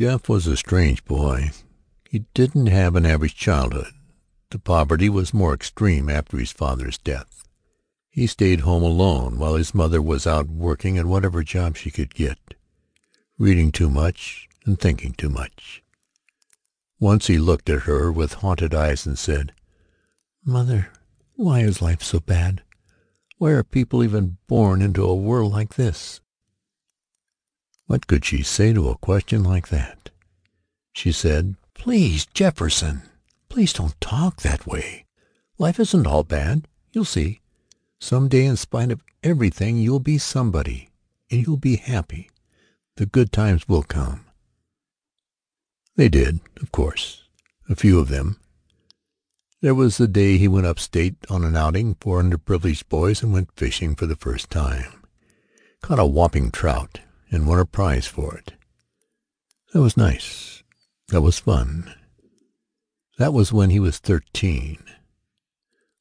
Jeff was a strange boy. He didn't have an average childhood. The poverty was more extreme after his father's death. He stayed home alone while his mother was out working at whatever job she could get, reading too much and thinking too much. Once he looked at her with haunted eyes and said, "Mother, why is life so bad? Why are people even born into a world like this?" What could she say to a question like that? She said, "Please, Jefferson, please don't talk that way. Life isn't all bad. You'll see. Some day, in spite of everything, you'll be somebody, and you'll be happy. The good times will come." They did, of course, a few of them. There was the day he went upstate on an outing for underprivileged boys and went fishing for the first time. Caught a whopping trout and won a prize for it. That was nice. That was fun. That was when he was thirteen.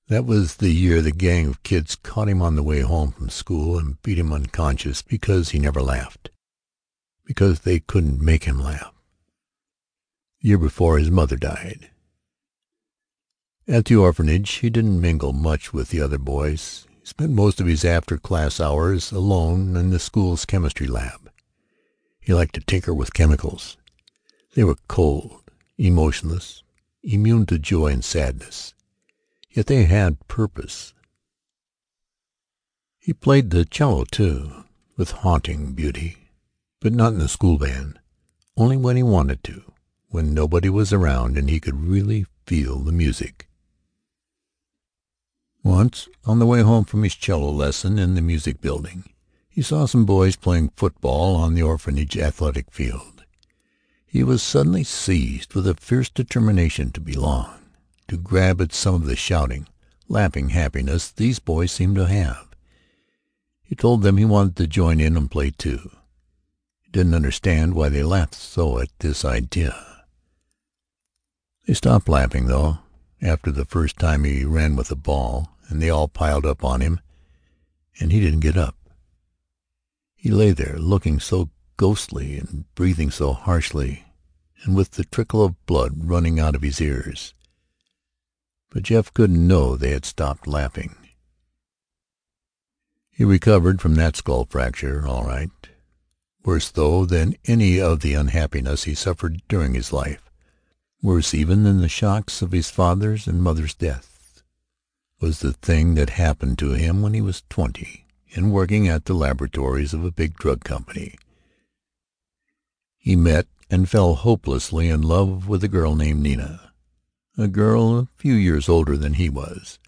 That was the year the gang of kids caught him on the way home from school and beat him unconscious because he never laughed, because they couldn't make him laugh. The year before his mother died. At the orphanage he didn't mingle much with the other boys. Spent most of his after-class hours alone in the school's chemistry lab. He liked to tinker with chemicals. They were cold, emotionless, immune to joy and sadness. Yet they had purpose. He played the cello, too, with haunting beauty, but not in the school band, only when he wanted to when nobody was around and he could really feel the music. Once, on the way home from his cello lesson in the music building, he saw some boys playing football on the orphanage athletic field. He was suddenly seized with a fierce determination to belong, to grab at some of the shouting, laughing happiness these boys seemed to have. He told them he wanted to join in and play, too. He didn't understand why they laughed so at this idea. They stopped laughing, though, after the first time he ran with the ball, and they all piled up on him, and he didn't get up. He lay there, looking so ghostly and breathing so harshly, and with the trickle of blood running out of his ears. But Jeff couldn't know they had stopped laughing. He recovered from that skull fracture, all right. Worse, though, than any of the unhappiness he suffered during his life worse even than the shocks of his father's and mother's deaths, was the thing that happened to him when he was twenty and working at the laboratories of a big drug company. He met and fell hopelessly in love with a girl named Nina, a girl a few years older than he was.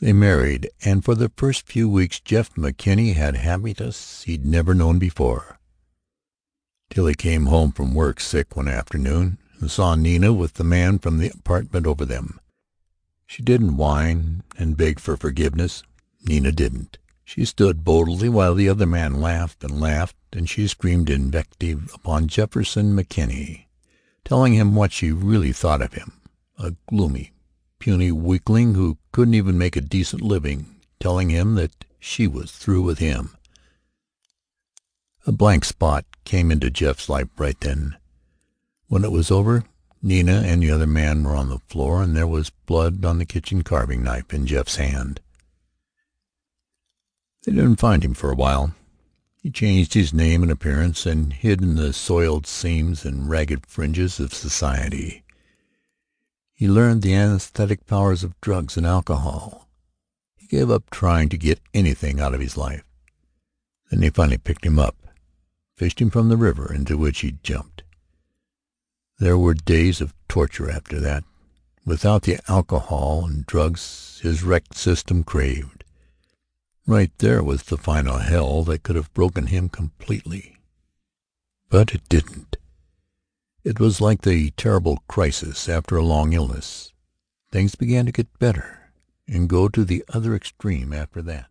They married, and for the first few weeks Jeff McKinney had happiness he'd never known before, till he came home from work sick one afternoon and saw Nina with the man from the apartment over them. She didn't whine and beg for forgiveness. Nina didn't. She stood boldly while the other man laughed and laughed, and she screamed invective upon Jefferson McKinney, telling him what she really thought of him, a gloomy, puny weakling who couldn't even make a decent living, telling him that she was through with him. A blank spot came into Jeff's life right then. When it was over, Nina and the other man were on the floor, and there was blood on the kitchen carving knife in Jeff's hand. They didn't find him for a while. He changed his name and appearance and hid in the soiled seams and ragged fringes of society. He learned the anesthetic powers of drugs and alcohol. He gave up trying to get anything out of his life. Then they finally picked him up, fished him from the river into which he'd jumped. There were days of torture after that, without the alcohol and drugs his wrecked system craved. Right there was the final hell that could have broken him completely. But it didn't. It was like the terrible crisis after a long illness. Things began to get better and go to the other extreme after that.